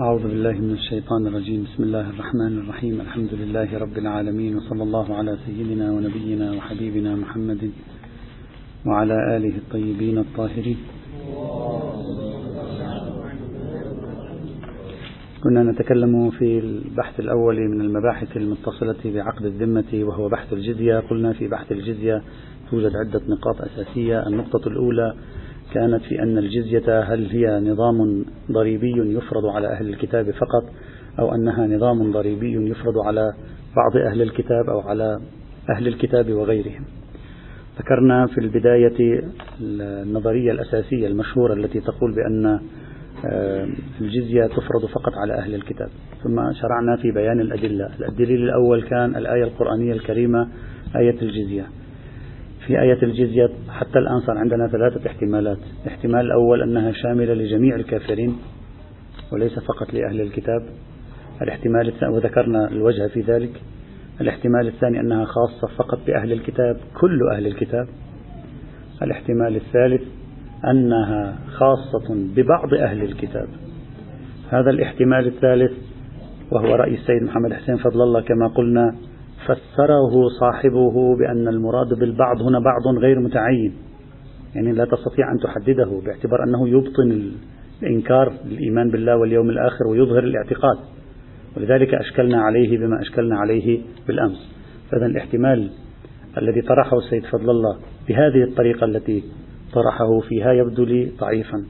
أعوذ بالله من الشيطان الرجيم. بسم الله الرحمن الرحيم. الحمد لله رب العالمين وصلى الله على سيدنا ونبينا وحبيبنا محمد وعلى آله الطيبين الطاهرين. كنا نتكلم في البحث الأول من المباحث المتصلة بعقد الذمة وهو بحث الجزية. قلنا في بحث الجزية توجد عدة نقاط أساسية. النقطة الأولى كانت في أن الجزية هل هي نظام ضريبي يفرض على أهل الكتاب فقط أو أنها نظام ضريبي يفرض على بعض أهل الكتاب أو على أهل الكتاب وغيرهم؟ ذكرنا في البداية النظرية الأساسية المشهورة التي تقول بأن آه، الجزية تفرض فقط على أهل الكتاب. ثم شرعنا في بيان الأدلة. الدليل الأول كان الآية القرآنية الكريمة آية الجزية. في آية الجزية حتى الآن صار عندنا ثلاثة احتمالات. الاحتمال الأول أنها شاملة لجميع الكافرين وليس فقط لأهل الكتاب. الاحتمال الثاني وذكرنا الوجه في ذلك. الاحتمال الثاني أنها خاصة فقط بأهل الكتاب كل أهل الكتاب. الاحتمال الثالث أنها خاصة ببعض أهل الكتاب. هذا الاحتمال الثالث وهو رأي السيد محمد حسين فضل الله كما قلنا فسره صاحبه بأن المراد بالبعض هنا بعض غير متعين. يعني لا تستطيع أن تحدده باعتبار أنه يبطن الإنكار الإيمان بالله واليوم الآخر ويظهر الاعتقاد. ولذلك أشكلنا عليه بما أشكلنا عليه بالأمس. فإذا الاحتمال الذي طرحه السيد فضل الله بهذه الطريقة التي طرحه فيها يبدو لي ضعيفا.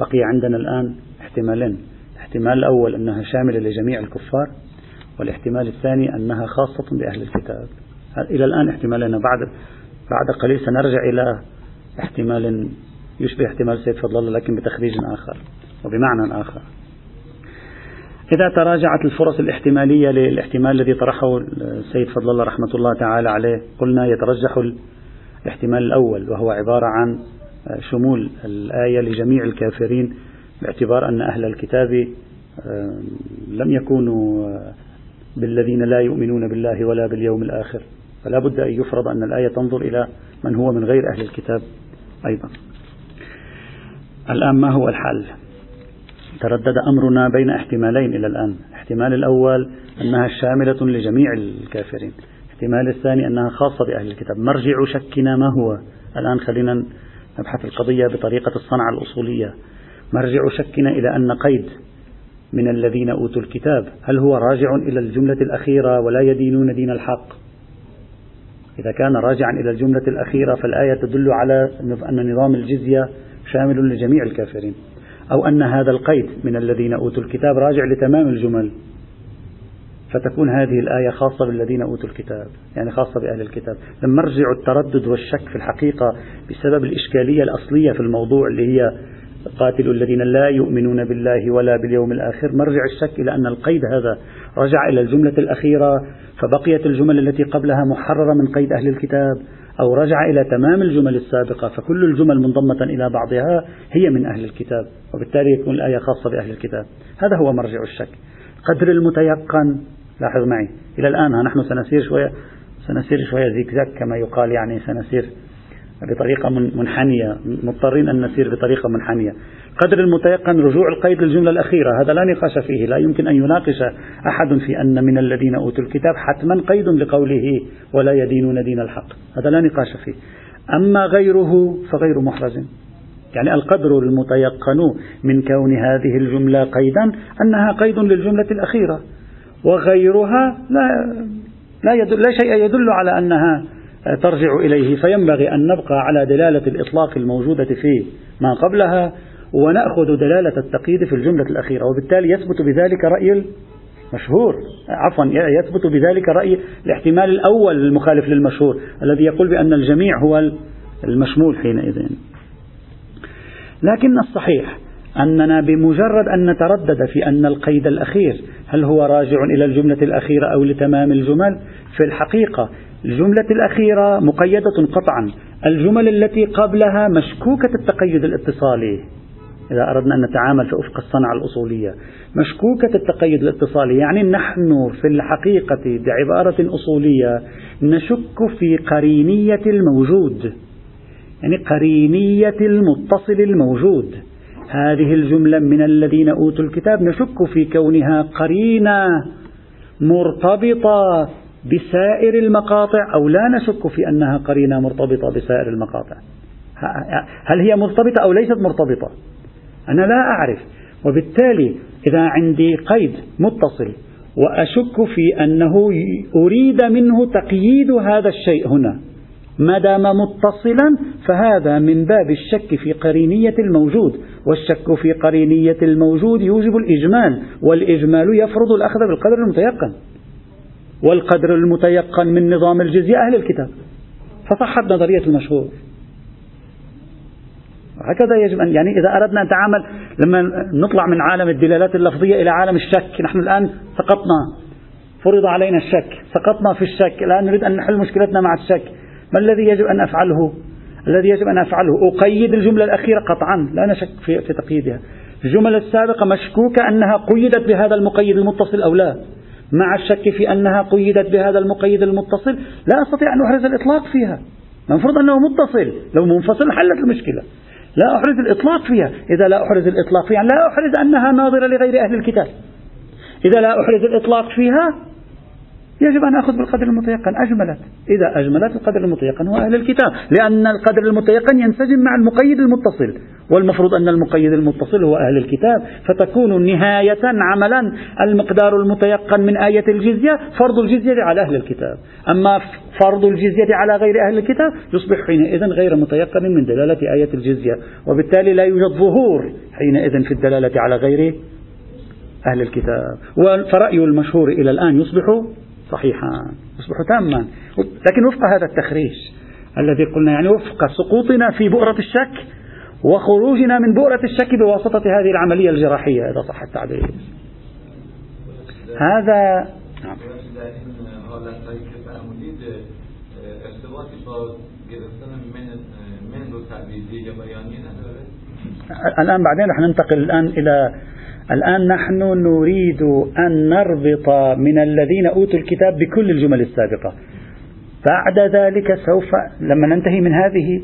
بقي عندنا الآن احتمالين. الاحتمال الأول أنها شاملة لجميع الكفار. والاحتمال الثاني أنها خاصة بأهل الكتاب. إلى الآن احتمالنا بعد بعد قليل سنرجع إلى احتمال يشبه احتمال سيد فضل الله لكن بتخريج آخر وبمعنى آخر. إذا تراجعت الفرص الاحتمالية للاحتمال الذي طرحه السيد فضل الله رحمة الله تعالى عليه قلنا يترجح الاحتمال الأول وهو عبارة عن شمول الآية لجميع الكافرين باعتبار أن أهل الكتاب لم يكونوا بالذين لا يؤمنون بالله ولا باليوم الآخر. فلا بد أن يفرض أن الآية تنظر إلى من هو من غير أهل الكتاب أيضا. الآن ما هو الحل؟ تردد أمرنا بين احتمالين إلى الآن. الاحتمال الأول أنها شاملة لجميع الكافرين. الاحتمال الثاني أنها خاصة بأهل الكتاب. مرجع شكنا ما هو؟ الآن خلينا نبحث القضية بطريقة الصنعة الأصولية. مرجع شكنا إلى أن قيد من الذين أوتوا الكتاب. هل هو راجع إلى الجملة الأخيرة ولا يدينون دين الحق؟ إذا كان راجعا إلى الجملة الأخيرة فالآية تدل على أن نظام الجزية شامل لجميع الكافرين. أو أن هذا القيد من الذين أوتوا الكتاب راجع لتمام الجمل. فتكون هذه الآية خاصة بالذين أوتوا الكتاب يعني خاصة بأهل الكتاب. لما مرجع التردد والشك في الحقيقة بسبب الإشكالية الأصلية في الموضوع اللي هي قاتلوا الذين لا يؤمنون بالله ولا باليوم الآخر. مرجع الشك إلى أن القيد هذا رجع إلى الجملة الأخيرة فبقيت الجمل التي قبلها محررة من قيد أهل الكتاب أو رجع إلى تمام الجمل السابقة فكل الجمل منضمة إلى بعضها هي من أهل الكتاب وبالتالي يكون الآية خاصة بأهل الكتاب. هذا هو مرجع الشك. قدر المتيقن لاحظ معي إلى الآن نحن سنسير شوية سنسير شوية زيكزاك كما يقال يعني سنسير بطريقة منحنية مضطرين أن نسير بطريقة منحنية. قدر المتيقن رجوع القيد للجملة الأخيرة هذا لا نقاش فيه لا يمكن أن يناقش أحد في أن من الذين أوتوا الكتاب حتما قيد لقوله ولا يدينون دين الحق. هذا لا نقاش فيه. أما غيره فغير محرز. يعني القدر المتيقن من كون هذه الجملة قيدا أنها قيد للجملة الأخيرة. وغيرها لا لا, يدل لا شيء يدل على أنها ترجع إليه. فينبغي أن نبقى على دلالة الإطلاق الموجودة في ما قبلها ونأخذ دلالة التقييد في الجملة الأخيرة. وبالتالي يثبت بذلك رأي المشهور عفوا يثبت بذلك رأي الاحتمال الأول المخالف للمشهور الذي يقول بأن الجميع هو المشمول حينئذ. لكن الصحيح أننا بمجرد أن نتردد في أن القيد الأخير هل هو راجع إلى الجملة الأخيرة أو لتمام الجمل في الحقيقة الجملة الأخيرة مقيدة قطعا. الجمل التي قبلها مشكوكة التقيد الاتصالي. إذا أردنا أن نتعامل في أفق الصنعة الأصولية. مشكوكة التقيد الاتصالي يعني نحن في الحقيقة بعبارة أصولية نشك في قرينية الموجود. يعني قرينية المتصل الموجود. هذه الجملة من الذين أوتوا الكتاب نشك في كونها قرينة مرتبطة بسائر المقاطع أو لا نشك في أنها قرينة مرتبطة بسائر المقاطع. هل هي مرتبطة أو ليست مرتبطة؟ أنا لا أعرف. وبالتالي إذا عندي قيد متصل وأشك في أنه أريد منه تقييد هذا الشيء هنا ما دام متصلا فهذا من باب الشك في قرينية الموجود والشك في قرينية الموجود يوجب الإجمال والإجمال يفرض الأخذ بالقدر المتيقن. والقدر المتيقن من نظام الجزية أهل الكتاب. فصحت نظرية المشهور. هكذا يجب أن يعني إذا أردنا أن نتعامل لما نطلع من عالم الدلالات اللفظية إلى عالم الشك نحن الآن سقطنا. فرض علينا الشك سقطنا في الشك. الآن نريد أن نحل مشكلتنا مع الشك. ما الذي يجب أن أفعله؟ الذي يجب أن أفعله؟ أقيد الجملة الأخيرة قطعا. لا نشك في, تقييدها. الجمل السابقة مشكوكة أنها قيدت بهذا المقيد المتصل أو لا. مع الشك في أنها قيدت بهذا المقيد المتصل لا أستطيع أن أحرز الإطلاق فيها. المفروض أنه متصل. لو منفصل حلت المشكلة. لا أحرز الإطلاق فيها. إذا لا أحرز الإطلاق فيها لا أحرز أنها ناظرة لغير أهل الكتاب. إذا لا أحرز الإطلاق فيها يجب أن أخذ بالقدر المتيقن. أجملت. إذا أجملت القدر المتيقن هو أهل الكتاب. لأن القدر المتيقن ينسجم مع المقيد المتصل. والمفروض أن المقيد المتصل هو أهل الكتاب. فتكون نهاية عملا المقدار المتيقن من آية الجزية فرض الجزية على أهل الكتاب. أما فرض الجزية على غير أهل الكتاب يصبح حينئذ غير متيقن من دلالة آية الجزية. وبالتالي لا يوجد ظهور حينئذ في الدلالة على غير أهل الكتاب. فرأي المشهور إلى الآن يصبح صحيحا يصبح تاما لكن وفق هذا التخريج الذي قلنا يعني وفق سقوطنا في بؤرة الشك وخروجنا من بؤرة الشك بواسطة هذه العملية الجراحية إذا صح التعبير هذا نعم. الآن بعدين رح ننتقل الآن إلى الآن نحن نريد أن نربط من الذين أوتوا الكتاب بكل الجمل السابقة. بعد ذلك سوف لما ننتهي من هذه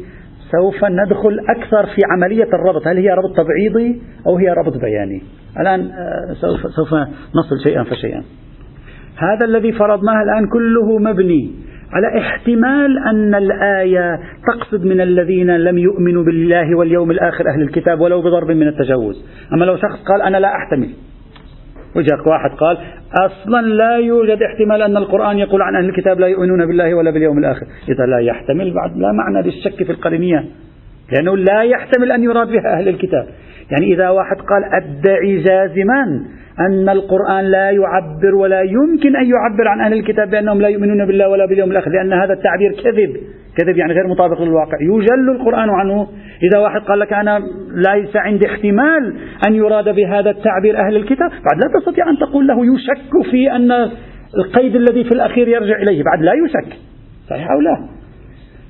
سوف ندخل أكثر في عملية الربط. هل هي ربط تبعيضي أو هي ربط بياني؟ الآن آه، سوف, سوف نصل شيئا فشيئا. هذا الذي فرضناه الآن كله مبني على احتمال أن الآية تقصد من الذين لم يؤمنوا بالله واليوم الآخر أهل الكتاب ولو بضرب من التجوز أما لو شخص قال أنا لا أحتمل. وجاك واحد قال أصلا لا يوجد احتمال أن القرآن يقول عن أهل الكتاب لا يؤمنون بالله ولا باليوم الآخر. إذا لا يحتمل بعد لا معنى للشك في القرينية لأنه لا يحتمل أن يراد بها أهل الكتاب. يعني إذا واحد قال أدعي جازما أن القرآن لا يعبر ولا يمكن أن يعبر عن أهل الكتاب بأنهم لا يؤمنون بالله ولا باليوم الآخر لأن هذا التعبير كذب كذب يعني غير مطابق للواقع. يجل القرآن عنه. إذا واحد قال لك أنا ليس عندي احتمال أن يراد بهذا التعبير أهل الكتاب بعد لا تستطيع أن تقول له يشك في أن القيد الذي في الأخير يرجع إليه بعد لا يشك. صحيح أو لا؟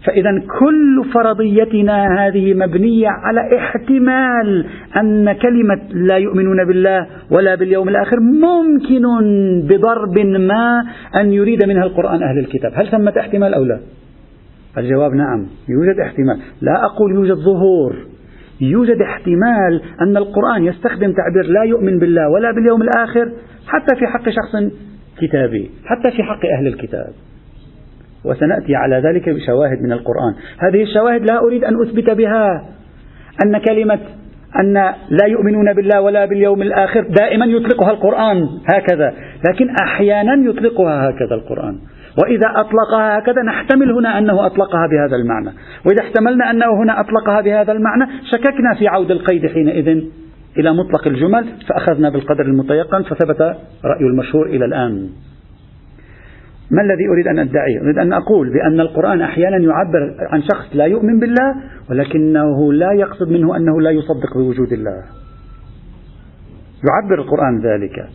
فإذا كل فرضيتنا هذه مبنية على احتمال أن كلمة لا يؤمنون بالله ولا باليوم الآخر ممكن بضرب ما أن يريد منها القرآن أهل الكتاب. هل ثمة احتمال أو لا؟ الجواب نعم يوجد احتمال. لا أقول يوجد ظهور. يوجد احتمال أن القرآن يستخدم تعبير لا يؤمن بالله ولا باليوم الآخر حتى في حق شخص كتابي حتى في حق أهل الكتاب. وسنأتي على ذلك بشواهد من القرآن. هذه الشواهد لا أريد أن أثبت بها. أن كلمة أن لا يؤمنون بالله ولا باليوم الآخر دائما يطلقها القرآن هكذا لكن أحيانا يطلقها هكذا القرآن. وإذا أطلقها هكذا نحتمل هنا أنه أطلقها بهذا المعنى. وإذا احتملنا أنه هنا أطلقها بهذا المعنى شككنا في عود القيد حينئذ إلى مطلق الجمل فأخذنا بالقدر المتيقن فثبت رأي المشهور إلى الآن. ما الذي أريد أن أدعيه؟ أريد أن أقول بأن القرآن أحيانا يعبر عن شخص لا يؤمن بالله ولكنه لا يقصد منه أنه لا يصدق بوجود الله. يعبر القرآن ذلك.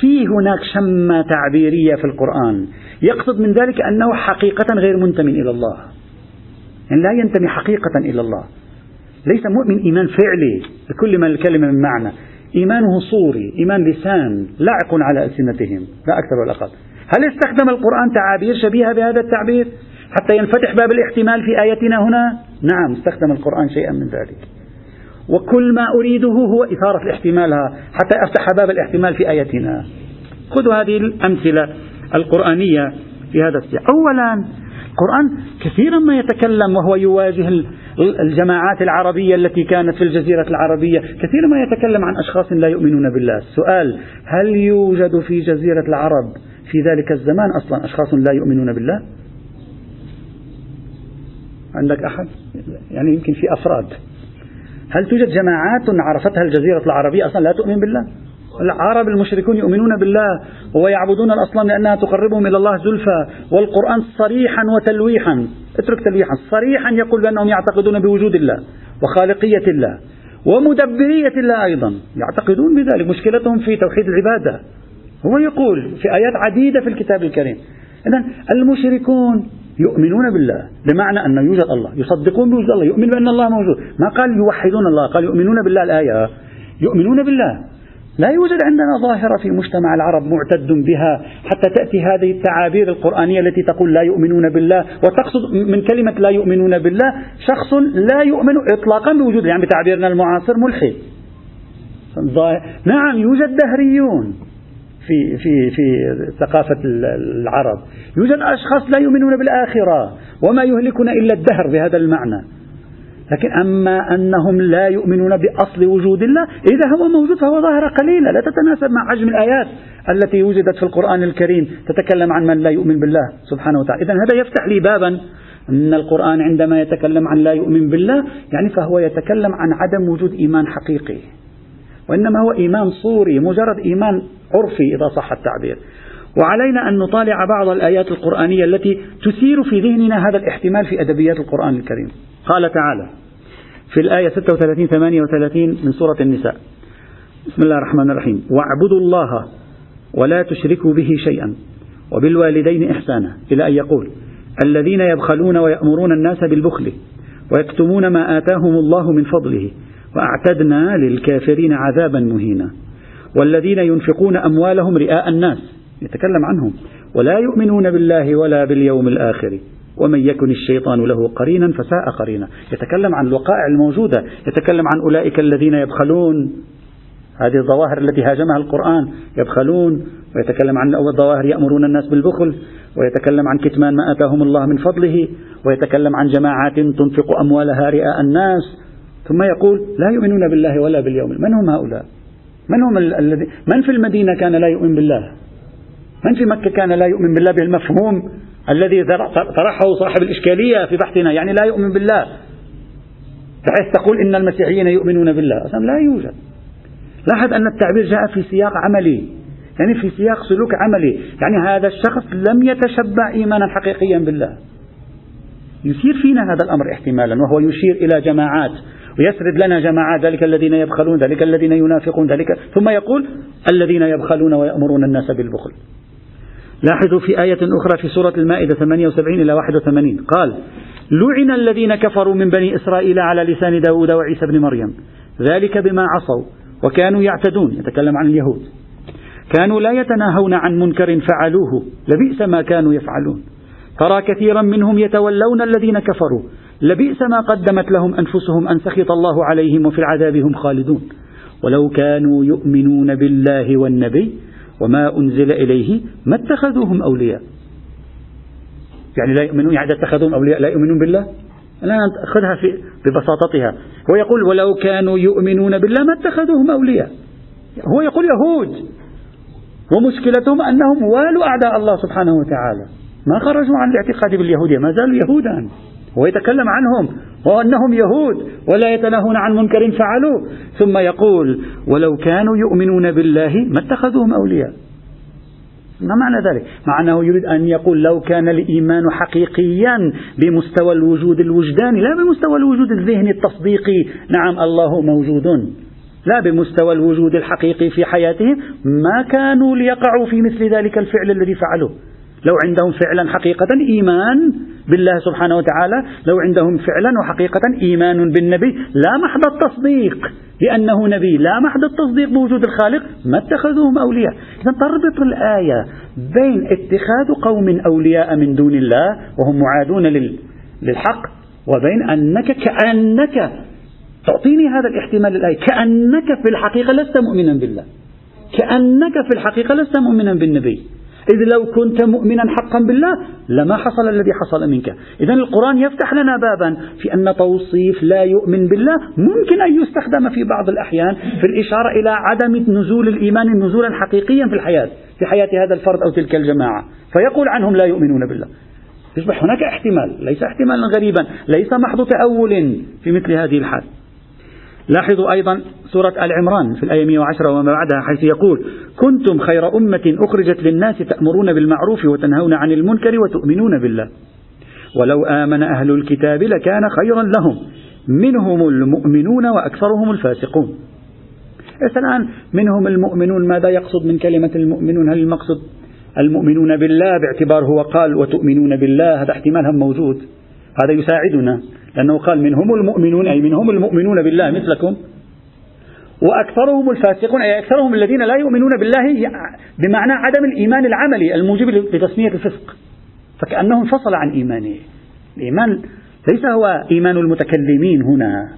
في هناك شمة تعبيرية في القرآن يقصد من ذلك أنه حقيقة غير منتمي إلى الله. يعني لا ينتمي حقيقة إلى الله. ليس مؤمن إيمان فعلي بكل ما الكلمة من معنى. إيمانه صوري إيمان لسان لاعق على ألسنتهم لا أكثر ولا أقل. هل استخدم القرآن تعابير شبيهة بهذا التعبير حتى ينفتح باب الاحتمال في آيتنا هنا؟ نعم استخدم القرآن شيئا من ذلك. وكل ما أريده هو إثارة الاحتمالها حتى أفتح باب الاحتمال في آيتنا خذوا هذه الأمثلة القرآنية في هذا السياق. أولا القرآن كثيرا ما يتكلم وهو يواجه الجماعات العربية التي كانت في الجزيرة العربية. كثيرا ما يتكلم عن أشخاص لا يؤمنون بالله. السؤال هل يوجد في جزيرة العرب في ذلك الزمان أصلا أشخاص لا يؤمنون بالله؟ عندك أحد؟ يعني يمكن في أفراد. هل توجد جماعات عرفتها الجزيرة العربية أصلا لا تؤمن بالله؟ العرب المشركون يؤمنون بالله ويعبدون الأصنام لأنها تقربهم إلى الله زلفى والقرآن صريحا وتلويحا. اترك تلويحا. صريحا يقول بأنهم يعتقدون بوجود الله وخالقية الله ومدبرية الله أيضا. يعتقدون بذلك. مشكلتهم في توحيد العبادة. هو يقول في آيات عديدة في الكتاب الكريم. إذا المشركون يؤمنون بالله بمعنى أن يوجد الله يصدقون بوجود الله يؤمن بأن الله موجود. ما قال يوحدون الله قال يؤمنون بالله الآية. يؤمنون بالله. لا يوجد عندنا ظاهرة في مجتمع العرب معتد بها حتى تأتي هذه التعابير القرآنية التي تقول لا يؤمنون بالله وتقصد من كلمة لا يؤمنون بالله شخص لا يؤمن إطلاقا بوجود يعني بتعبيرنا المعاصر ملحد. نعم يوجد دهريون. في في في ثقافة العرب. يوجد أشخاص لا يؤمنون بالآخرة وما يهلكنا إلا الدهر بهذا المعنى. لكن أما أنهم لا يؤمنون بأصل وجود الله إذا هو موجود فهو ظاهرة قليلة لا تتناسب مع حجم الآيات التي وجدت في القرآن الكريم تتكلم عن من لا يؤمن بالله سبحانه وتعالى. إذا هذا يفتح لي بابا أن القرآن عندما يتكلم عن لا يؤمن بالله يعني فهو يتكلم عن عدم وجود إيمان حقيقي. وإنما هو إيمان صوري مجرد إيمان عرفي إذا صح التعبير. وعلينا أن نطالع بعض الآيات القرآنية التي تثير في ذهننا هذا الاحتمال في أدبيات القرآن الكريم. قال تعالى في الآية 36 38 من سورة النساء. بسم الله الرحمن الرحيم. واعبدوا الله ولا تشركوا به شيئا وبالوالدين إحسانا إلى أن يقول الذين يبخلون ويأمرون الناس بالبخل ويكتمون ما آتاهم الله من فضله وأعتدنا للكافرين عذابا مهينا. والذين ينفقون أموالهم رئاء الناس يتكلم عنهم. ولا يؤمنون بالله ولا باليوم الآخر. ومن يكن الشيطان له قرينا فساء قرينا. يتكلم عن الوقائع الموجودة. يتكلم عن أولئك الذين يبخلون. هذه الظواهر التي هاجمها القرآن. يبخلون. ويتكلم عن الظواهر يأمرون الناس بالبخل. ويتكلم عن كتمان ما آتاهم الله من فضله. ويتكلم عن جماعات تنفق أموالها رئاء الناس. ثم يقول لا يؤمنون بالله ولا باليوم من هم هؤلاء؟ من هم الذي من في المدينة كان لا يؤمن بالله؟ من في مكة كان لا يؤمن بالله بالمفهوم الذي طرحه صاحب الإشكالية في بحثنا؟ يعني لا يؤمن بالله. بحيث تقول إن المسيحيين يؤمنون بالله. أصلا لا يوجد. لاحظ أن التعبير جاء في سياق عملي. يعني في سياق سلوك عملي. يعني هذا الشخص لم يتشبع إيمانا حقيقيا بالله. يثير فينا هذا الأمر احتمالا وهو يشير إلى جماعات. ويسرد لنا جماعات ذلك الذين يبخلون ذلك الذين ينافقون ذلك. ثم يقول الذين يبخلون ويأمرون الناس بالبخل. لاحظوا في آية أخرى في سورة المائدة 78 إلى 81 قال لعن الذين كفروا من بني إسرائيل على لسان داود وعيسى بن مريم. ذلك بما عصوا وكانوا يعتدون يتكلم عن اليهود. كانوا لا يتناهون عن منكر فعلوه لبئس ما كانوا يفعلون. ترى كثيرا منهم يتولون الذين كفروا. لبئس ما قدمت لهم أنفسهم أن سخط الله عليهم وفي العذاب هم خالدون. ولو كانوا يؤمنون بالله والنبي وما أنزل إليه ما اتخذوهم أولياء. يعني لا يؤمنون يعني اتخذوهم أولياء لا يؤمنون بالله؟ لا خذها في ببساطتها. هو يقول ولو كانوا يؤمنون بالله ما اتخذوهم أولياء. هو يقول يهود. ومشكلتهم أنهم والوا أعداء الله سبحانه وتعالى. ما خرجوا عن الاعتقاد باليهودية ما زالوا يهودا. هو يتكلم عنهم وأنهم يهود ولا يتناهون عن منكر فعلوه ثم يقول ولو كانوا يؤمنون بالله ما اتخذوهم أولياء. ما معنى ذلك؟ مع أنه يريد أن يقول لو كان الإيمان حقيقيا بمستوى الوجود الوجداني لا بمستوى الوجود الذهني التصديقي. نعم الله موجود. لا بمستوى الوجود الحقيقي في حياتهم. ما كانوا ليقعوا في مثل ذلك الفعل الذي فعلوه. لو عندهم فعلا حقيقة إيمان بالله سبحانه وتعالى لو عندهم فعلا وحقيقة إيمان بالنبي لا محض التصديق لأنه نبي لا محض التصديق بوجود الخالق ما اتخذوهم أولياء. إذا تربط الآية بين اتخاذ قوم أولياء من دون الله وهم معادون للحق وبين أنك كأنك تعطيني هذا الاحتمال الآية كأنك في الحقيقة لست مؤمنا بالله. كأنك في الحقيقة لست مؤمنا بالنبي. إذ لو كنت مؤمنا حقا بالله لما حصل الذي حصل منك. إذا القرآن يفتح لنا بابا في أن توصيف لا يؤمن بالله ممكن أن يستخدم في بعض الأحيان في الإشارة إلى عدم نزول الإيمان نزولا حقيقيا في الحياة في حياة هذا الفرد أو تلك الجماعة. فيقول عنهم لا يؤمنون بالله. يصبح هناك احتمال ليس احتمالا غريبا ليس محض تأول في مثل هذه الحال. لاحظوا أيضا سورة آل عمران في الآية 110 وما بعدها حيث يقول كنتم خير أمة أخرجت للناس تأمرون بالمعروف وتنهون عن المنكر وتؤمنون بالله. ولو آمن أهل الكتاب لكان خيرا لهم. منهم المؤمنون وأكثرهم الفاسقون. الآن منهم المؤمنون ماذا يقصد من كلمة المؤمنون؟ هل المقصد المؤمنون بالله باعتبار هو قال وتؤمنون بالله؟ هذا احتمال هم موجود. هذا يساعدنا. لأنه قال منهم المؤمنون أي منهم المؤمنون بالله مثلكم وأكثرهم الفاسقون أي أكثرهم الذين لا يؤمنون بالله بمعنى عدم الإيمان العملي الموجب لتسمية الفسق. فكأنه انفصل عن إيمانه. الإيمان ليس هو إيمان المتكلمين هنا.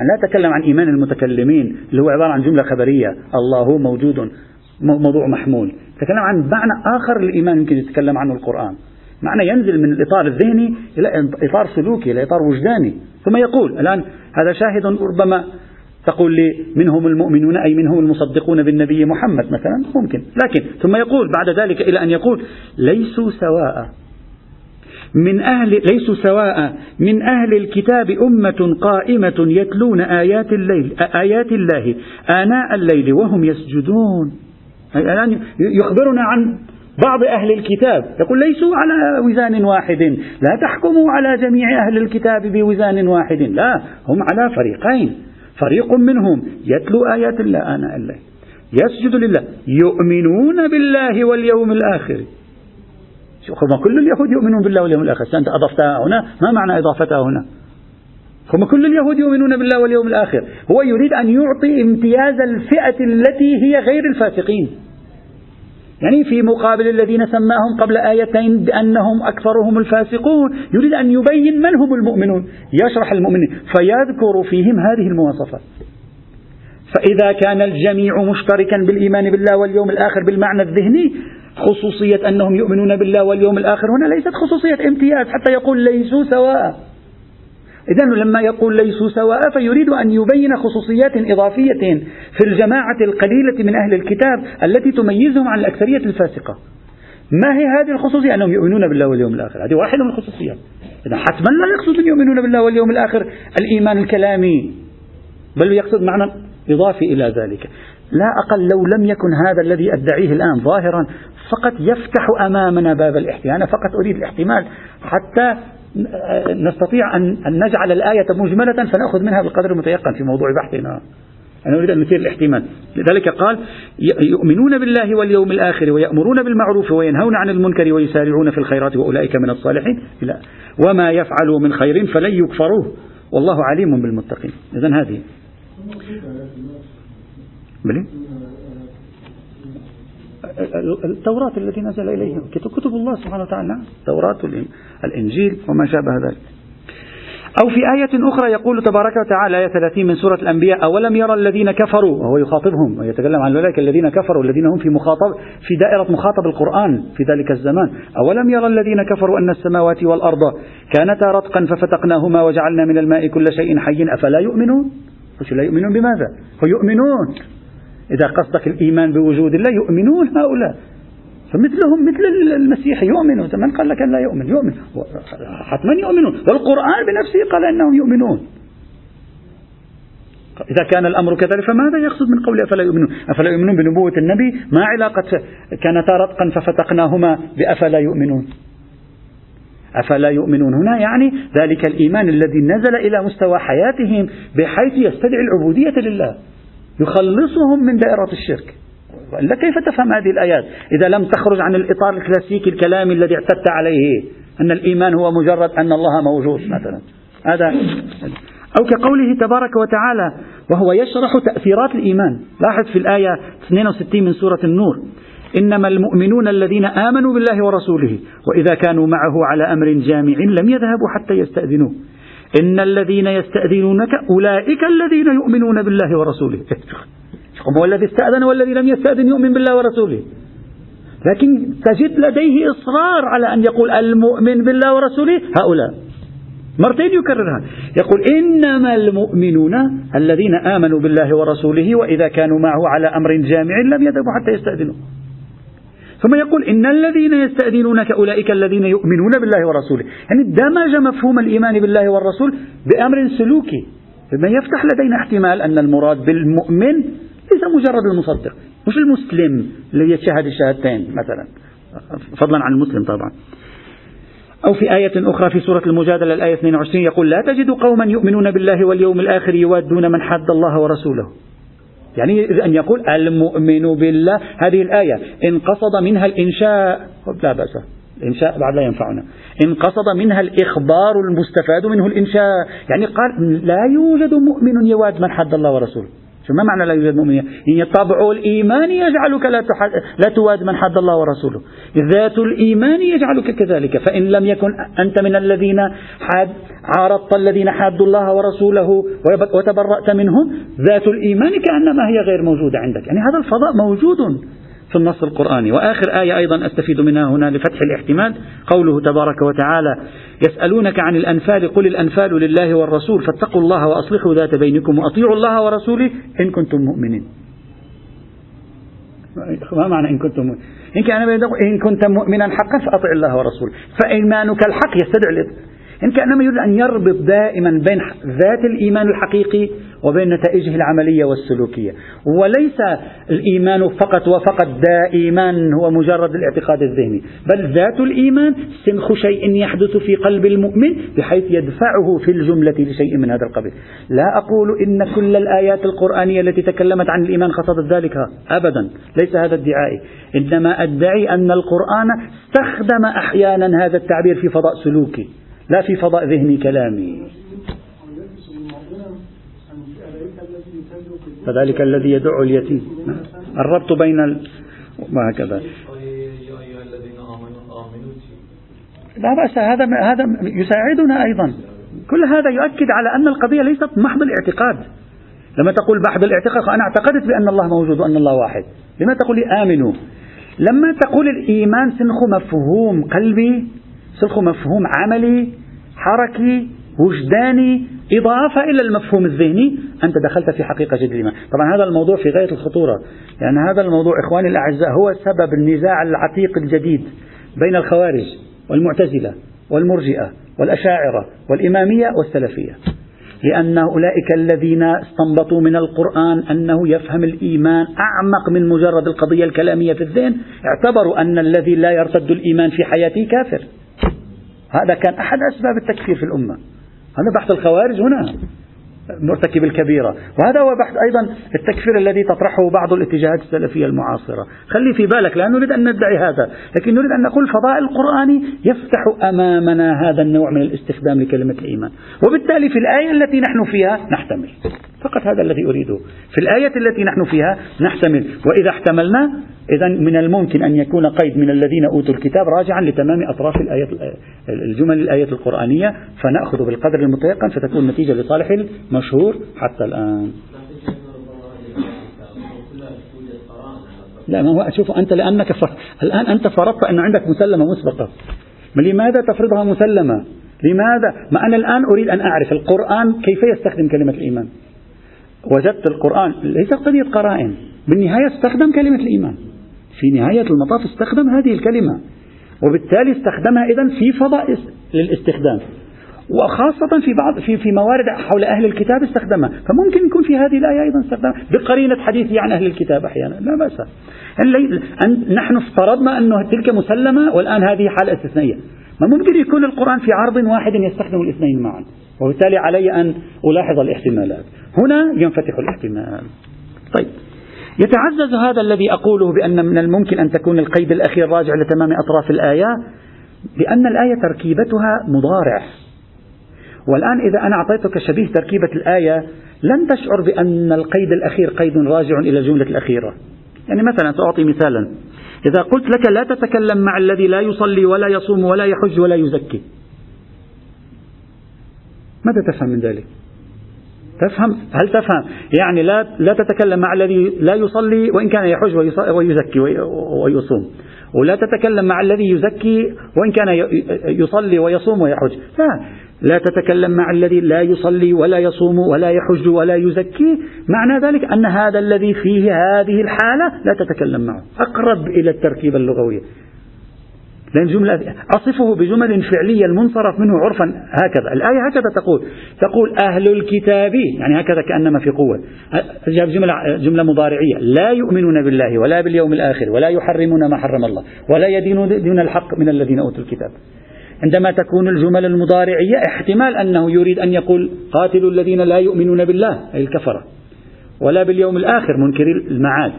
لا نتكلم عن إيمان المتكلمين اللي هو عبارة عن جملة خبرية. الله موجود موضوع محمول. نتكلم عن معنى آخر للإيمان يمكن يتكلم عنه القرآن. معنى ينزل من الإطار الذهني إلى إطار سلوكي إلى إطار وجداني. ثم يقول الآن هذا شاهد ربما تقول لي منهم المؤمنون أي منهم المصدقون بالنبي محمد مثلا ممكن. لكن ثم يقول بعد ذلك إلى أن يقول ليسوا سواء من أهل ليسوا سواء من أهل الكتاب أمة قائمة يتلون آيات الليل آيات الله آناء الليل وهم يسجدون. الآن يخبرنا عن بعض أهل الكتاب يقول ليسوا على وزان واحد لا تحكموا على جميع أهل الكتاب بوزان واحد لا هم على فريقين فريق منهم يتلو آيات الله آناء الليل يسجد لله يؤمنون بالله واليوم الآخر. ما كل اليهود يؤمنون بالله واليوم الآخر؟ أنت أضفتها هنا؟ ما معنى إضافتها هنا؟ هم كل اليهود يؤمنون بالله واليوم الآخر. هو يريد أن يعطي امتياز الفئة التي هي غير الفاسقين. يعني في مقابل الذين سماهم قبل آيتين بأنهم أكثرهم الفاسقون. يريد أن يبين من هم المؤمنون. يشرح المؤمنين. فيذكر فيهم هذه المواصفات. فإذا كان الجميع مشتركا بالإيمان بالله واليوم الآخر بالمعنى الذهني خصوصية أنهم يؤمنون بالله واليوم الآخر هنا ليست خصوصية امتياز حتى يقول ليسوا سواء. إذا لما يقول ليسوا سواء فيريد أن يبين خصوصيات إضافية في الجماعة القليلة من أهل الكتاب التي تميزهم عن الأكثرية الفاسقة. ما هي هذه الخصوصية؟ أنهم يؤمنون بالله واليوم الآخر. هذه واحدة من الخصوصيات. إذا حتما لا يقصد يؤمنون بالله واليوم الآخر الإيمان الكلامي بل يقصد معنى إضافي إلى ذلك. لا أقل لو لم يكن هذا الذي أدعيه الآن ظاهرا فقط يفتح أمامنا باب الاحتمال أنا فقط أريد الاحتمال حتى نستطيع أن نجعل الآية مجملة فنأخذ منها بالقدر المتيقن في موضوع بحثنا. أنا أريد أن نثير الاحتمال. لذلك قال يؤمنون بالله واليوم الآخر ويأمرون بالمعروف وينهون عن المنكر ويسارعون في الخيرات وأولئك من الصالحين. لا. وما يفعلوا من خير فلن يكفروه. والله عليم بالمتقين. إذا هذه. بلي؟ التوراة التي نزل إليهم كتب الله سبحانه وتعالى. التوراة الإنجيل وما شابه ذلك. أو في آية أخرى يقول تبارك وتعالى آية 30 من سورة الأنبياء أولم يرى الذين كفروا؟ وهو يخاطبهم ويتكلم عن أولئك الذين كفروا الذين هم في مخاطب في دائرة مخاطب القرآن في ذلك الزمان. أولم يرى الذين كفروا أن السماوات والأرض كانتا رتقا ففتقناهما وجعلنا من الماء كل شيء حي أفلا يؤمنون؟ لا يؤمنون بماذا؟ ويؤمنون إذا قصدك الإيمان بوجود الله يؤمنون هؤلاء. فمثلهم مثل المسيح يؤمنون من قال لك أن لا يؤمن؟ يؤمن. حتما يؤمنون. والقرآن بنفسه قال أنهم يؤمنون. إذا كان الأمر كذلك فماذا يقصد من قول أفلا يؤمنون؟ أفلا يؤمنون بنبوة النبي؟ ما علاقة كانتا رتقا ففتقناهما بأفلا يؤمنون. أفلا يؤمنون هنا يعني ذلك الإيمان الذي نزل إلى مستوى حياتهم بحيث يستدعي العبودية لله. يخلصهم من دائرة الشرك. وإلا كيف تفهم هذه الآيات؟ إذا لم تخرج عن الإطار الكلاسيكي الكلامي الذي اعتدت عليه أن الإيمان هو مجرد أن الله موجود مثلا. هذا. أو كقوله تبارك وتعالى وهو يشرح تأثيرات الإيمان. لاحظ في الآية 62 من سورة النور. إنما المؤمنون الذين آمنوا بالله ورسوله وإذا كانوا معه على أمر جامع لم يذهبوا حتى يستأذنوه. إن الذين يستأذنونك أولئك الذين يؤمنون بالله ورسوله. هو الذي استأذن والذي لم يستأذن يؤمن بالله ورسوله. لكن تجد لديه إصرار على أن يقول المؤمن بالله ورسوله هؤلاء. مرتين يكررها. يقول إنما المؤمنون الذين آمنوا بالله ورسوله وإذا كانوا معه على أمر جامع لم يذهبوا حتى يستأذنوا. ثم يقول إن الذين يستأذنونك أولئك الذين يؤمنون بالله ورسوله. يعني دمج مفهوم الإيمان بالله والرسول بأمر سلوكي بما يفتح لدينا احتمال أن المراد بالمؤمن ليس مجرد المصدق. مش المسلم الذي يشهد الشهادتين مثلا. فضلا عن المسلم طبعا. أو في آية أخرى في سورة المجادلة الآية 22 يقول لا تجد قوما يؤمنون بالله واليوم الآخر يوادون من حد الله ورسوله. يعني أن يقول المؤمن بالله هذه الآية إن قصد منها الإنشاء لا بأس الإنشاء بعد لا ينفعنا. إن قصد منها الإخبار المستفاد منه الإنشاء يعني قال لا يوجد مؤمن يواد من حد الله ورسوله. شو ما معنى لا يوجد مؤمن؟ هي طبع الإيمان يجعلك لا, لا تواد من حد الله ورسوله. ذات الإيمان يجعلك كذلك. فإن لم يكن أنت من الذين حاد عارضت الذين حادوا الله ورسوله وتبرأت منهم ذات الإيمان كأنما هي غير موجودة عندك. يعني هذا الفضاء موجود. في النص القرآني. وآخر آية أيضا أستفيد منها هنا لفتح الاحتمال. قوله تبارك وتعالى يسألونك عن الأنفال قل الأنفال لله والرسول فاتقوا الله وأصلحوا ذات بينكم وأطيعوا الله ورسوله إن كنتم مؤمنين. ما معنى إن كنتم مؤمنين؟ إن كان إن كنت مؤمنا حقا فأطع الله ورسوله. فإيمانك الحق يستدعي إن كأنما يريد أن يربط دائما بين ذات الإيمان الحقيقي وبين نتائجه العملية والسلوكية. وليس الإيمان فقط وفقط دا إيمان هو مجرد الاعتقاد الذهني بل ذات الإيمان سنخ شيء يحدث في قلب المؤمن بحيث يدفعه في الجملة لشيء من هذا القبيل. لا أقول إن كل الآيات القرآنية التي تكلمت عن الإيمان قصدت ذلك أبدا ليس هذا ادعائي. إنما أدعي أن القرآن استخدم أحيانا هذا التعبير في فضاء سلوكي. لا في فضاء ذهني كلامي. فذلك الذي يدعو اليتيم. الربط بين ال... وهكذا. لا بأس هذا هذا يساعدنا أيضا. كل هذا يؤكد على أن القضية ليست محض الاعتقاد. لما تقول محض الاعتقاد أنا أعتقدت بأن الله موجود وأن الله واحد. لما تقول آمنوا؟ لما تقول الإيمان سنخ مفهوم قلبي سنخ مفهوم عملي حركي وجداني إضافة إلى المفهوم الذهني. أنت دخلت في حقيقة جد الإيمان طبعا هذا الموضوع في غاية الخطورة. لأن يعني هذا الموضوع إخواني الأعزاء هو سبب النزاع العتيق الجديد بين الخوارج والمعتزلة والمرجئة والأشاعرة والإمامية والسلفية. لأن أولئك الذين استنبطوا من القرآن أنه يفهم الإيمان أعمق من مجرد القضية الكلامية في الذهن اعتبروا أن الذي لا يرتد الإيمان في حياته كافر. هذا كان أحد أسباب التكفير في الأمة. هذا بحث الخوارج هنا. مرتكب الكبيرة. وهذا هو بحث أيضا التكفير الذي تطرحه بعض الاتجاهات السلفية المعاصرة. خلي في بالك لا نريد أن ندعي هذا لكن نريد أن نقول الفضاء القرآني يفتح أمامنا هذا النوع من الاستخدام لكلمة الإيمان. وبالتالي في الآية التي نحن فيها نحتمل. فقط هذا الذي أريده. في الآية التي نحن فيها نحتمل. وإذا احتملنا إذا من الممكن أن يكون قيد من الذين أوتوا الكتاب راجعا لتمام أطراف الآية الجمل الآية القرآنية فنأخذ بالقدر المتيقن فتكون نتيجة لصالح المشهور حتى الآن. لا ما هو شوف أنت لأنك ف... الآن أنت فرضت أن عندك مسلمة مسبقة. لماذا تفرضها مسلمة؟ لماذا؟ ما أنا الآن أريد أن أعرف القرآن كيف يستخدم كلمة الإيمان. وجدت القرآن ليس قضية قرائن بالنهاية استخدم كلمة الإيمان. في نهاية المطاف استخدم هذه الكلمة وبالتالي استخدمها إذا في فضاء للاستخدام. وخاصة في بعض في في موارد حول أهل الكتاب استخدمها، فممكن يكون في هذه الآية أيضا استخدام بقرينة حديثه عن أهل الكتاب أحيانا، لا بأس. نحن افترضنا أنه تلك مسلمة والآن هذه حالة استثنائية، ما ممكن يكون القرآن في عرض واحد يستخدم الاثنين معا، وبالتالي علي أن ألاحظ الاحتمالات. هنا ينفتح الاحتمال. طيب يتعزز هذا الذي أقوله بأن من الممكن أن تكون القيد الأخير راجع لتمام أطراف الآية بأن الآية تركيبتها مضارع والآن إذا أنا أعطيتك شبيه تركيبة الآية لن تشعر بأن القيد الأخير قيد راجع إلى الجملة الأخيرة. يعني مثلا سأعطي مثالا. إذا قلت لك لا تتكلم مع الذي لا يصلي ولا يصوم ولا يحج ولا يزكي. ماذا تفهم من ذلك؟ تفهم؟ هل تفهم؟ يعني لا لا تتكلم مع الذي لا يصلي وإن كان يحج ويزكي ويصوم. ولا تتكلم مع الذي يزكي وإن كان يصلي ويصوم ويحج. لا. لا تتكلم مع الذي لا يصلي ولا يصوم ولا يحج ولا يزكي. معنى ذلك أن هذا الذي فيه هذه الحالة لا تتكلم معه. أقرب إلى التركيبة اللغوية. لأن جملة أصفه بجمل فعلية المنصرف منه عرفا هكذا. الآية هكذا تقول. تقول أهل الكتاب يعني هكذا كأنما في قوة. جملة, جملة مضارعية. لا يؤمنون بالله ولا باليوم الآخر ولا يحرمون ما حرم الله ولا يدينون دين الحق من الذين أوتوا الكتاب. عندما تكون الجمل المضارعية احتمال أنه يريد أن يقول قاتلوا الذين لا يؤمنون بالله أي الكفرة. ولا باليوم الآخر منكري المعاد.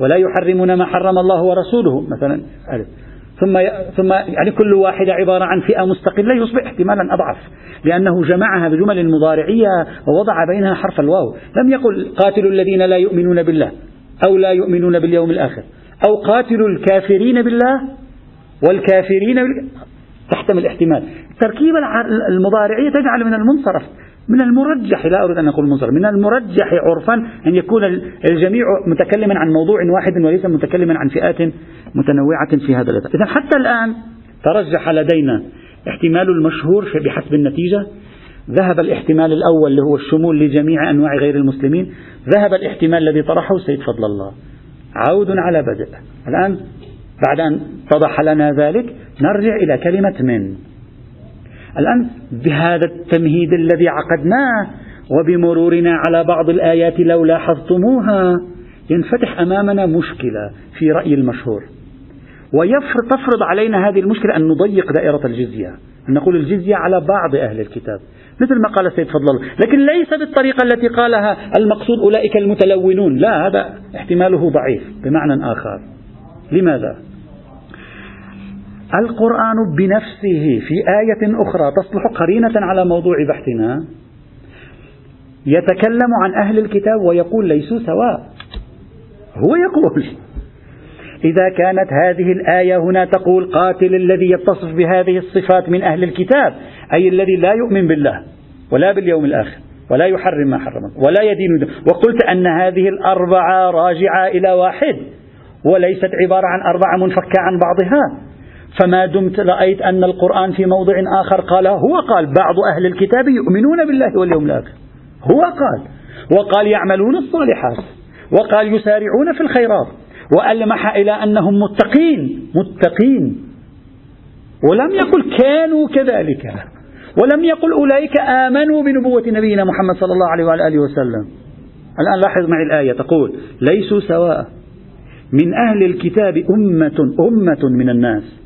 ولا يحرمون ما حرم الله ورسوله مثلا. ثم ثم يعني كل واحدة عبارة عن فئة مستقلة يصبح احتمالا أضعف. لأنه جمعها بجمل مضارعية ووضع بينها حرف الواو. لم يقل قاتلوا الذين لا يؤمنون بالله أو لا يؤمنون باليوم الآخر. أو قاتلوا الكافرين بالله والكافرين بالله تحتمل احتمال التركيبة المضارعية تجعل من المنصرف من المرجح لا أريد أن أقول المنصرف من المرجح عرفا أن يكون الجميع متكلما عن موضوع واحد وليس متكلما عن فئات متنوعة في هذا الأداء إذا حتى الآن ترجح لدينا احتمال المشهور بحسب النتيجة. ذهب الاحتمال الأول اللي هو الشمول لجميع أنواع غير المسلمين. ذهب الاحتمال الذي طرحه سيد فضل الله. عود على بدء. الآن بعد أن اتضح لنا ذلك نرجع إلى كلمة من؟ الآن بهذا التمهيد الذي عقدناه وبمرورنا على بعض الآيات لو لاحظتموها ينفتح أمامنا مشكلة في رأي المشهور. وتفرض علينا هذه المشكلة أن نضيق دائرة الجزية أن نقول الجزية على بعض أهل الكتاب. مثل ما قال سيد فضل الله لكن ليس بالطريقة التي قالها المقصود أولئك المتلونون. لا هذا احتماله ضعيف بمعنى آخر. لماذا؟ القرآن بنفسه في آية أخرى تصلح قرينة على موضوع بحثنا يتكلم عن أهل الكتاب ويقول ليسوا سواء. هو يقول. إذا كانت هذه الآية هنا تقول قاتل الذي يتصف بهذه الصفات من أهل الكتاب أي الذي لا يؤمن بالله ولا باليوم الآخر ولا يحرم ما حرم ولا يدين وقلت أن هذه الأربعة راجعة إلى واحد وليست عبارة عن أربعة منفكة عن بعضها. فما دمت رأيت أن القرآن في موضع آخر قال هو قال بعض أهل الكتاب يؤمنون بالله واليوم الآخر. هو قال. وقال يعملون الصالحات. وقال يسارعون في الخيرات. وألمح إلى أنهم متقين متقين. ولم يقل كانوا كذلك. ولم يقل أولئك آمنوا بنبوة نبينا محمد صلى الله عليه وآله وسلم. الآن لاحظ معي الآية تقول ليسوا سواء. من أهل الكتاب أمة أمة من الناس.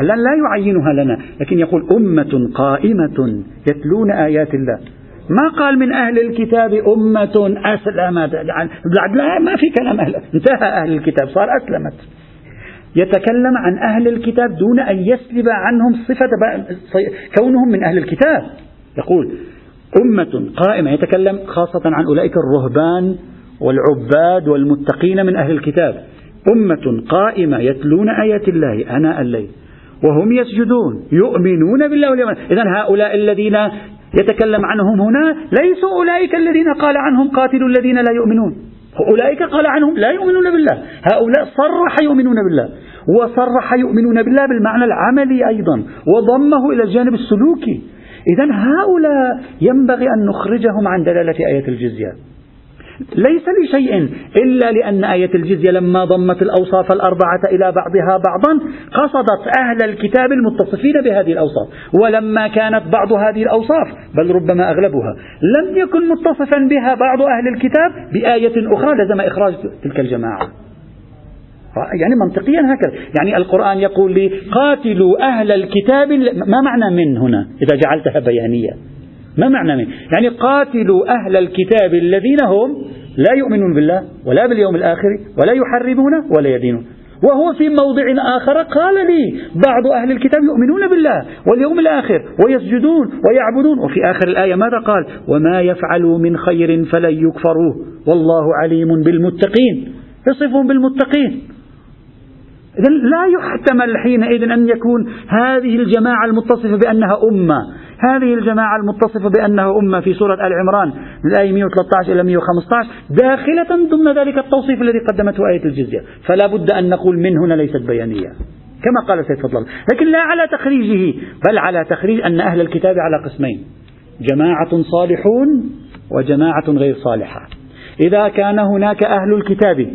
الآن لا يعينها لنا. لكن يقول أمة قائمة يتلون آيات الله. ما قال من أهل الكتاب أمة أسلمت. لا ما في كلام أهل. انتهى أهل الكتاب صار أسلمت. يتكلم عن أهل الكتاب دون أن يسلب عنهم صفة كونهم من أهل الكتاب. يقول أمة قائمة يتكلم خاصة عن أولئك الرهبان والعباد والمتقين من أهل الكتاب. أمة قائمة يتلون آيات الله أناء الليل. وهم يسجدون يؤمنون بالله واليوم إذا هؤلاء الذين يتكلم عنهم هنا ليسوا أولئك الذين قال عنهم قاتلوا الذين لا يؤمنون. أولئك قال عنهم لا يؤمنون بالله. هؤلاء صرح يؤمنون بالله. وصرح يؤمنون بالله بالمعنى العملي أيضا وضمه إلى الجانب السلوكي. إذا هؤلاء ينبغي أن نخرجهم عن دلالة آية الجزية. ليس لشيء إلا لأن آية الجزية لما ضمت الأوصاف الأربعة إلى بعضها بعضا قصدت أهل الكتاب المتصفين بهذه الأوصاف ولما كانت بعض هذه الأوصاف بل ربما أغلبها لم يكن متصفا بها بعض أهل الكتاب بآية أخرى لزم إخراج تلك الجماعة. يعني منطقيا هكذا. يعني القرآن يقول لي قاتلوا أهل الكتاب ما معنى من هنا؟ إذا جعلتها بيانية. ما معنى من يعني قاتلوا أهل الكتاب الذين هم لا يؤمنون بالله ولا باليوم الآخر ولا يحرمون ولا يدينون. وهو في موضع آخر قال لي بعض أهل الكتاب يؤمنون بالله واليوم الآخر ويسجدون ويعبدون. وفي آخر الآية ماذا قال؟ وما يفعلوا من خير فلن يكفروه. والله عليم بالمتقين. يصفهم بالمتقين. إذا لا يحتمل حينئذ أن يكون هذه الجماعة المتصفة بأنها أمة. هذه الجماعة المتصفة بأنه أمة في سورة آل عمران الآية 113 إلى 115 داخلة ضمن ذلك التوصيف الذي قدمته آية الجزية. فلا بد أن نقول من هنا ليست بيانية كما قال سيد فضل لكن لا على تخريجه بل على تخريج أن أهل الكتاب على قسمين جماعة صالحون وجماعة غير صالحة. إذا كان هناك أهل الكتاب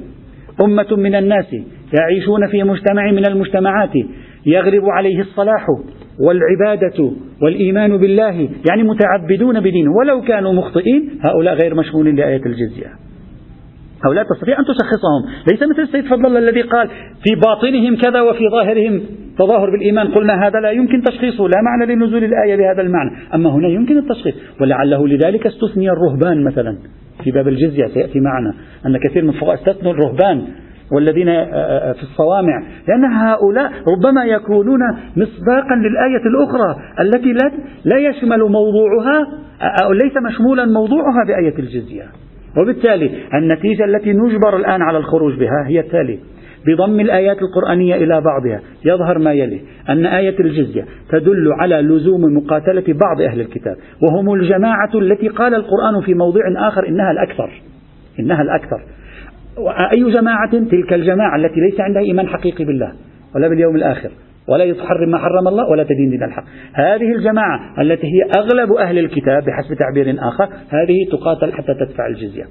أمة من الناس يعيشون في مجتمع من المجتمعات يغلب عليه الصلاح والعبادة والإيمان بالله يعني متعبدون بدينه. ولو كانوا مخطئين هؤلاء غير مشغولين لآية الجزية. هؤلاء تستطيع أن تشخصهم. ليس مثل السيد فضل الله الذي قال في باطنهم كذا وفي ظاهرهم تظاهر بالإيمان. قلنا هذا لا يمكن تشخيصه لا معنى لنزول الآية بهذا المعنى. أما هنا يمكن التشخيص. ولعله لذلك استثني الرهبان مثلا في باب الجزية سيأتي معنا أن كثير من الفقهاء استثنوا الرهبان والذين آه، آه، في الصوامع. لأن هؤلاء ربما يكونون مصداقا للآية الأخرى التي لا يشمل موضوعها أو ليس مشمولا موضوعها بآية الجزية. وبالتالي النتيجة التي نجبر الآن على الخروج بها هي التالية بضم الآيات القرآنية إلى بعضها يظهر ما يلي أن آية الجزية تدل على لزوم مقاتلة بعض أهل الكتاب وهم الجماعة التي قال القرآن في موضع آخر إنها الأكثر إنها الأكثر. أي جماعة تلك الجماعة التي ليس عندها إيمان حقيقي بالله ولا باليوم الآخر ولا تحرم ما حرم الله ولا تدين دين الحق. هذه الجماعة التي هي أغلب أهل الكتاب بحسب تعبير آخر هذه تقاتل حتى تدفع الجزية.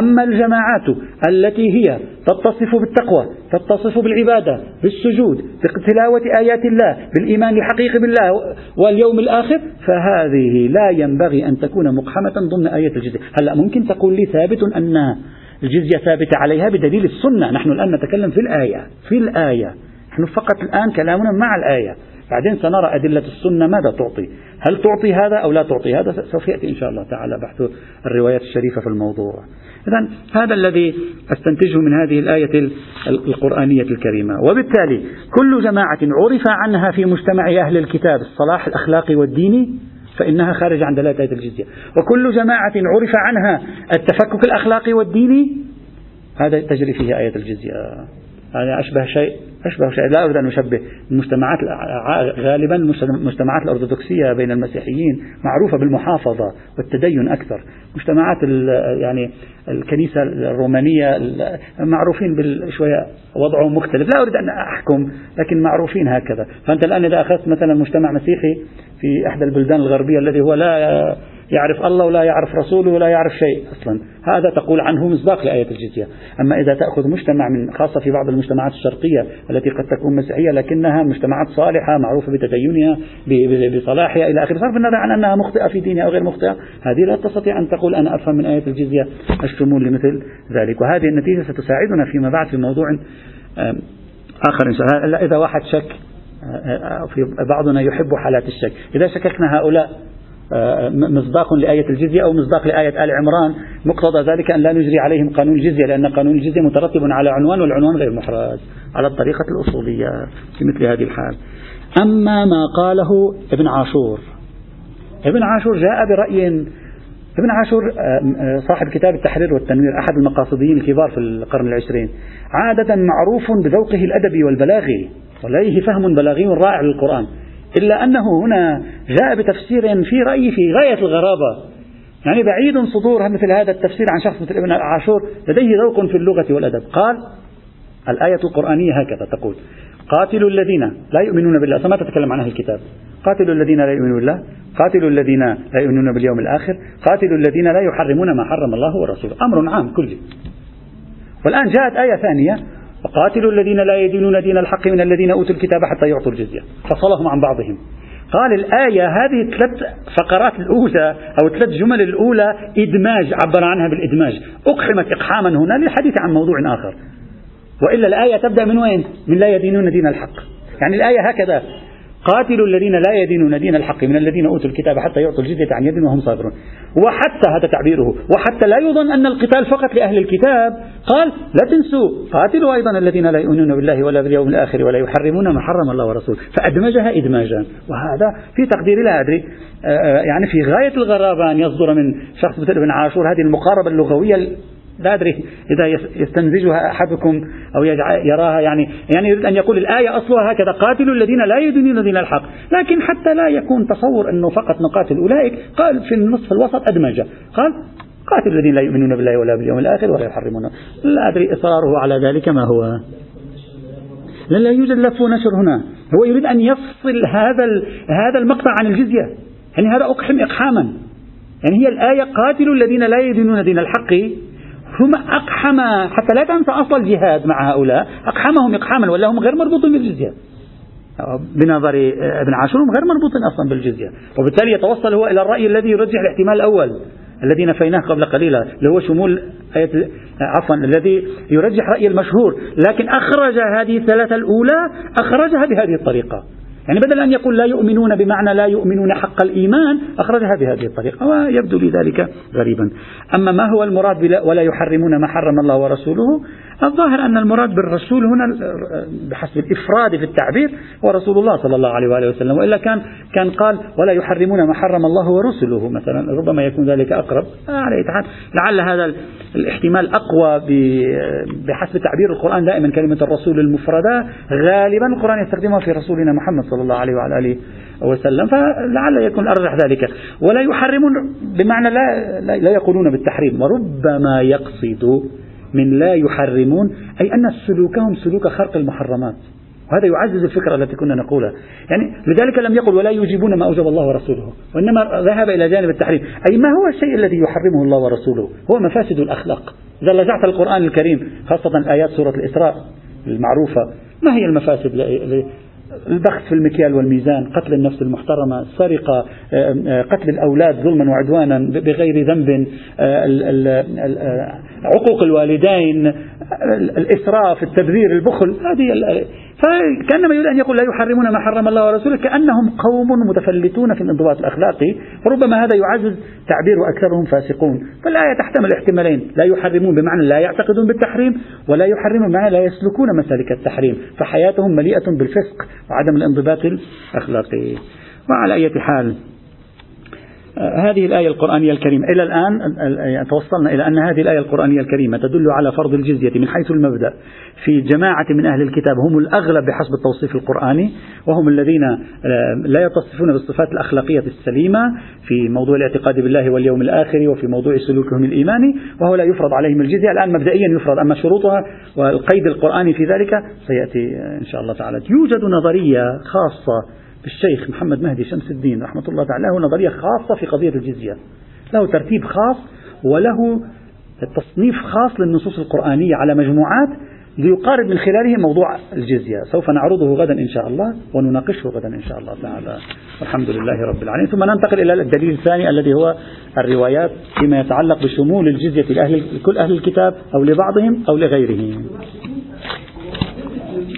أما الجماعات التي هي تتصف بالتقوى تتصف بالعبادة بالسجود بتلاوة آيات الله بالإيمان الحقيقي بالله واليوم الآخر فهذه لا ينبغي أن تكون مقحمة ضمن آية الجزية. هلأ ممكن تقول لي ثابت أن الجزية ثابتة عليها بدليل السنة. نحن الآن نتكلم في الآية في الآية. نحن فقط الآن كلامنا مع الآية. بعدين سنرى أدلة السنة ماذا تعطي. هل تعطي هذا أو لا تعطي؟ هذا سوف يأتي إن شاء الله تعالى بحث الروايات الشريفة في الموضوع. إذا هذا الذي أستنتجه من هذه الآية القرآنية الكريمة. وبالتالي كل جماعة عرف عنها في مجتمع أهل الكتاب الصلاح الأخلاقي والديني فإنها خارجة عن دلالة آية الجزية. وكل جماعة عرف عنها التفكك الأخلاقي والديني. هذا تجري فيه آية الجزية. هذا أشبه شيء أشبه شيء. لا أريد أن أشبه المجتمعات غالبا المجتمعات الأرثوذكسية بين المسيحيين معروفة بالمحافظة والتدين أكثر. مجتمعات يعني الكنيسة الرومانية معروفين بشوية وضعهم مختلف. لا أريد أن أحكم لكن معروفين هكذا. فأنت الآن إذا أخذت مثلا مجتمع مسيحي في إحدى البلدان الغربية الذي هو لا يعرف الله ولا يعرف رسوله ولا يعرف شيء أصلا. هذا تقول عنه مصداق لآية الجزية. أما إذا تأخذ مجتمع من خاصة في بعض المجتمعات الشرقية التي قد تكون مسيحية لكنها مجتمعات صالحة معروفة بتدينها بصلاحها إلى آخره صرف النظر عن أنها مخطئة في دينها أو غير مخطئة هذه لا تستطيع أن تقول أنا أفهم من آية الجزية الشمول لمثل ذلك. وهذه النتيجة ستساعدنا فيما بعد في موضوع آخر إن شاء الله. إذا واحد شك في بعضنا يحب حالات الشك. إذا شككنا هؤلاء مصداق لآية الجزية أو مصداق لآية آل عمران. مقتضى ذلك أن لا نجري عليهم قانون الجزية لأن قانون الجزية مترتب على عنوان والعنوان غير محرز على الطريقة الأصولية في مثل هذه الحال. أما ما قاله ابن عاشور. ابن عاشور جاء برأي ابن عاشور صاحب كتاب التحرير والتنوير أحد المقاصديين الكبار في القرن العشرين. عادة معروف بذوقه الأدبي والبلاغي ولديه فهم بلاغي رائع للقرآن. إلا أنه هنا جاء بتفسير في رأيي في غاية الغرابة. يعني بعيد صدور مثل هذا التفسير عن شخص مثل ابن عاشور لديه ذوق في اللغة والأدب. قال الآية القرآنية هكذا تقول قاتلوا الذين لا يؤمنون بالله. ما تتكلم عن أهل الكتاب. قاتلوا الذين لا يؤمنون بالله. قاتلوا الذين لا يؤمنون باليوم الآخر. قاتلوا الذين لا يحرمون ما حرم الله ورسوله. أمر عام كله. والآن جاءت آية ثانية. وقاتلوا الذين لا يدينون دين الحق من الذين أوتوا الكتاب حتى يعطوا الجزية. فصلهم عن بعضهم. قال الآية هذه الثلاث فقرات الأولى أو الثلاث جمل الأولى إدماج عبر عنها بالإدماج. أقحمت إقحاما هنا للحديث عن موضوع آخر. وإلا الآية تبدأ من وين؟ من لا يدينون دين الحق. يعني الآية هكذا. قاتلوا الذين لا يدينون دين الحق من الذين أوتوا الكتاب حتى يعطوا الجزية عن يد وهم صابرون. وحتى هذا تعبيره وحتى لا يظن أن القتال فقط لأهل الكتاب. قال لا تنسوا قاتلوا أيضا الذين لا يؤمنون بالله ولا باليوم الآخر ولا يحرمون ما حرم الله ورسوله. فأدمجها إدماجا. وهذا في تقديري لا أدري. آه، آه، يعني في غاية الغرابة أن يصدر من شخص مثل ابن عاشور هذه المقاربة اللغوية لا أدري إذا يستنزجها أحدكم أو يراها يعني يعني يريد أن يقول الآية أصلها هكذا قاتلوا الذين لا يدينون دين الحق. لكن حتى لا يكون تصور أنه فقط نقاتل أولئك قال في النصف الوسط أدمج قال قاتل الذين لا يؤمنون بالله ولا باليوم الآخر ولا يحرمون. لا أدري إصراره على ذلك ما هو. لا يوجد لف ونشر هنا. هو يريد أن يفصل هذا هذا المقطع عن الجزية. يعني هذا أقحم إقحاما. يعني هي الآية قاتلوا الذين لا يدينون دين الحق. هم أقحم حتى لا تنسى أصل الجهاد مع هؤلاء أقحمهم إقحاما ولا هم غير مربوطين بالجزية. بنظر ابن عاشور غير مربوطين أصلا بالجزية. وبالتالي يتوصل هو إلى الرأي الذي يرجح الاحتمال الأول الذي نفيناه قبل قليل اللي هو شمول آية عفوا الذي يرجح رأي المشهور. لكن أخرج هذه الثلاثة الأولى أخرجها بهذه الطريقة. يعني بدل أن يقول لا يؤمنون بمعنى لا يؤمنون حق الإيمان أخرجها بهذه الطريقة ويبدو لي ذلك غريبا. أما ما هو المراد ولا يحرمون ما حرم الله ورسوله الظاهر أن المراد بالرسول هنا بحسب الإفراد في التعبير هو رسول الله صلى الله عليه وآله وسلم وإلا كان كان قال ولا يحرمون ما حرم الله ورسله مثلا ربما يكون ذلك أقرب. على حال لعل هذا الاحتمال أقوى بحسب تعبير القرآن دائما كلمة الرسول المفردة غالبا القرآن يستخدمها في رسولنا محمد صلى الله عليه وعلى آله وسلم فلعل يكون أرجح ذلك. ولا يحرمون بمعنى لا, لا يقولون بالتحريم. وربما يقصد من لا يحرمون أي أن سلوكهم سلوك خرق المحرمات. وهذا يعزز الفكرة التي كنا نقولها. يعني لذلك لم يقل ولا يجيبون ما أوجب الله ورسوله وإنما ذهب إلى جانب التحريم. أي ما هو الشيء الذي يحرمه الله ورسوله؟ هو مفاسد الأخلاق. إذا رجعت القرآن الكريم خاصة آيات سورة الإسراء المعروفة ما هي المفاسد البخس في المكيال والميزان قتل النفس المحترمة السرقة قتل الأولاد ظلما وعدوانا بغير ذنب عقوق الوالدين الإسراف التبذير البخل هذه فكأنما يريد أن يقول لا يحرمون ما حرم الله ورسوله كأنهم قوم متفلتون في الانضباط الأخلاقي وربما هذا يعزز تعبير أكثرهم فاسقون. فالآية تحتمل احتمالين لا يحرمون بمعنى لا يعتقدون بالتحريم ولا يحرمون بمعنى لا يسلكون مسالك التحريم فحياتهم مليئة بالفسق وعدم الانضباط الأخلاقي. وعلى أي حال هذه الآية القرآنية الكريمة. إلى الآن يعني توصلنا إلى أن هذه الآية القرآنية الكريمة تدل على فرض الجزية من حيث المبدأ. في جماعة من أهل الكتاب هم الأغلب بحسب التوصيف القرآني وهم الذين لا يتصفون بالصفات الأخلاقية السليمة في موضوع الاعتقاد بالله واليوم الآخر وفي موضوع سلوكهم الإيماني وهو لا يفرض عليهم الجزية. الآن مبدئيا يفرض أما شروطها والقيد القرآني في ذلك سيأتي إن شاء الله تعالى. يوجد نظرية خاصة الشيخ محمد مهدي شمس الدين رحمة الله تعالى له نظرية خاصة في قضية الجزية. له ترتيب خاص وله تصنيف خاص للنصوص القرآنية على مجموعات ليقارب من خلاله موضوع الجزية. سوف نعرضه غدا إن شاء الله ونناقشه غدا إن شاء الله تعالى. والحمد لله رب العالمين. ثم ننتقل إلى الدليل الثاني الذي هو الروايات فيما يتعلق بشمول الجزية لأهل كل أهل الكتاب أو لبعضهم أو لغيرهم.